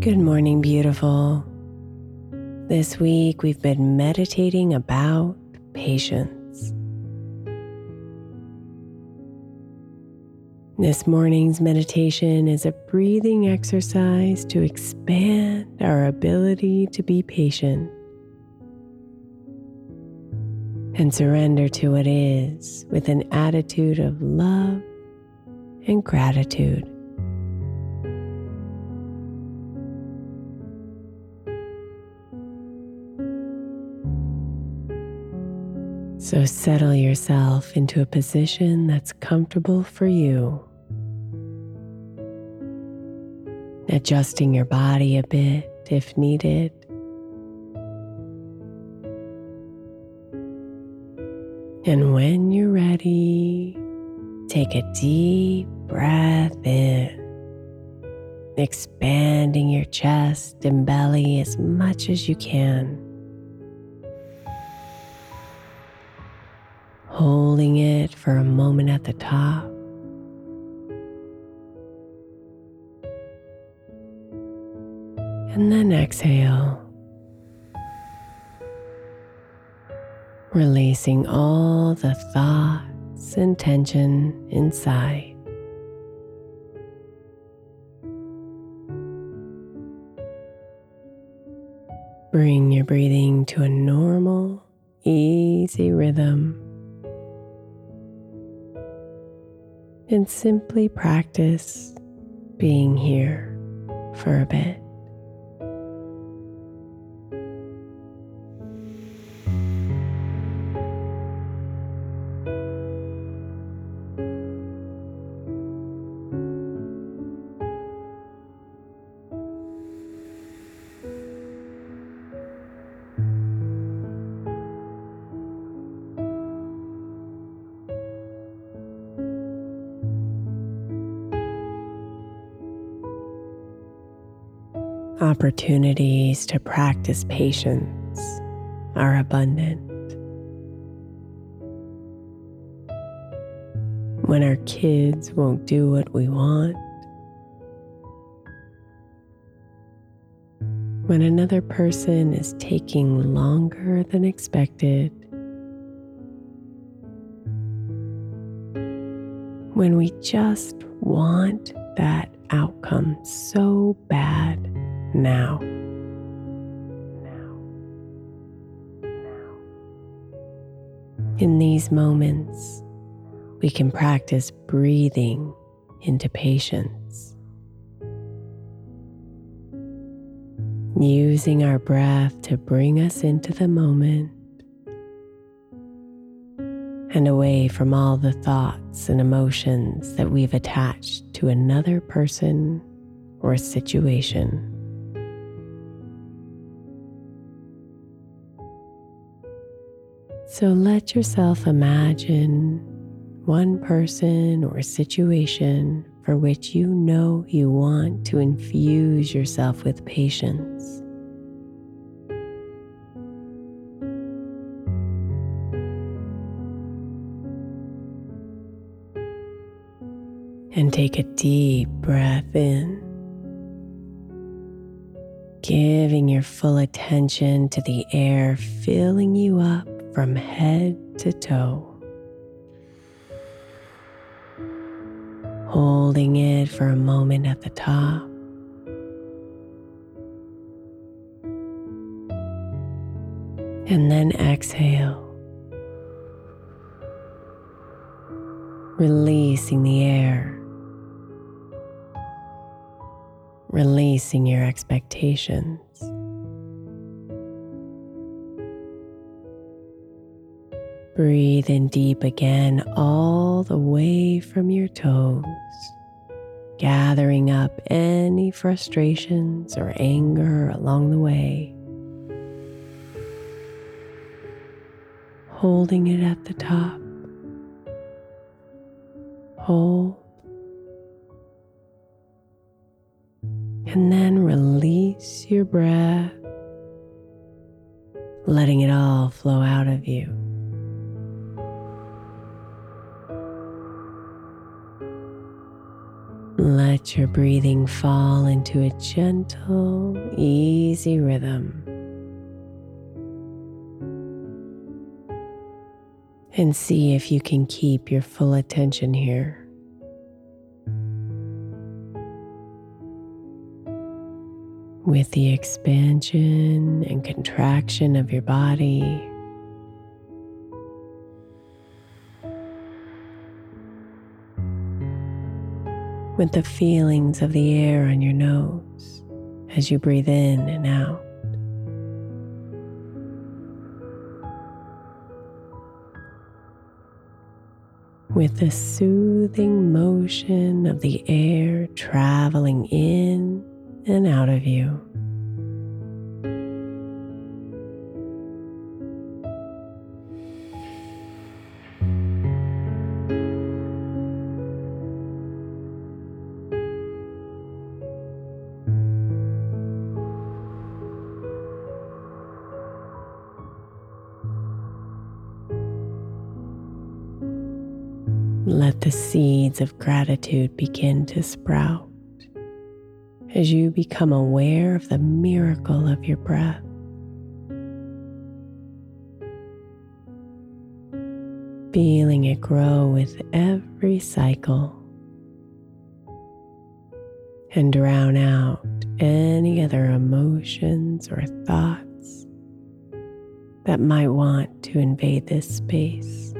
Good morning, beautiful. This week we've been meditating about patience. This morning's meditation is a breathing exercise to expand our ability to be patient and surrender to what is with an attitude of love and gratitude. So settle yourself into a position that's comfortable for you. Adjusting your body a bit if needed. And when you're ready, take a deep breath in, expanding your chest and belly as much as you can. Holding it for a moment at the top. And then exhale, releasing all the thoughts and tension inside. Bring your breathing to a normal, easy rhythm. And simply practice being here for a bit. Opportunities to practice patience are abundant. When our kids won't do what we want, when another person is taking longer than expected, when we just want that outcome so bad now. In these moments, we can practice breathing into patience. Using our breath to bring us into the moment and away from all the thoughts and emotions that we've attached to another person or situation. So let yourself imagine one person or situation for which you know you want to infuse yourself with patience. And take a deep breath in, giving your full attention to the air filling you up from head to toe. Holding it for a moment at the top. And then exhale. Releasing the air. Releasing your expectations. Breathe in deep again, all the way from your toes, gathering up any frustrations or anger along the way. Holding it at the top. Hold. And then release your breath, letting it all flow out of you. Let your breathing fall into a gentle, easy rhythm. And see if you can keep your full attention here. With the expansion and contraction of your body. With the feelings of the air on your nose as you breathe in and out. With the soothing motion of the air traveling in and out of you. The seeds of gratitude begin to sprout as you become aware of the miracle of your breath. Feeling it grow with every cycle and drown out any other emotions or thoughts that might want to invade this space.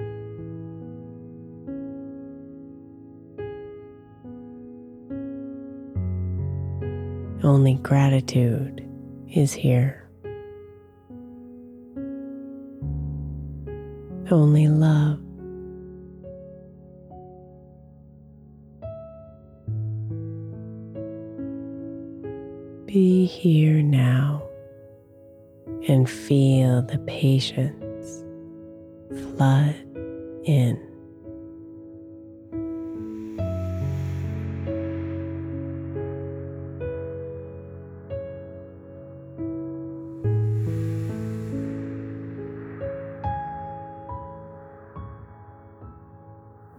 Only gratitude is here. Only love. Be here now and feel the patience flood in.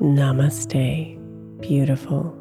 Namaste, beautiful.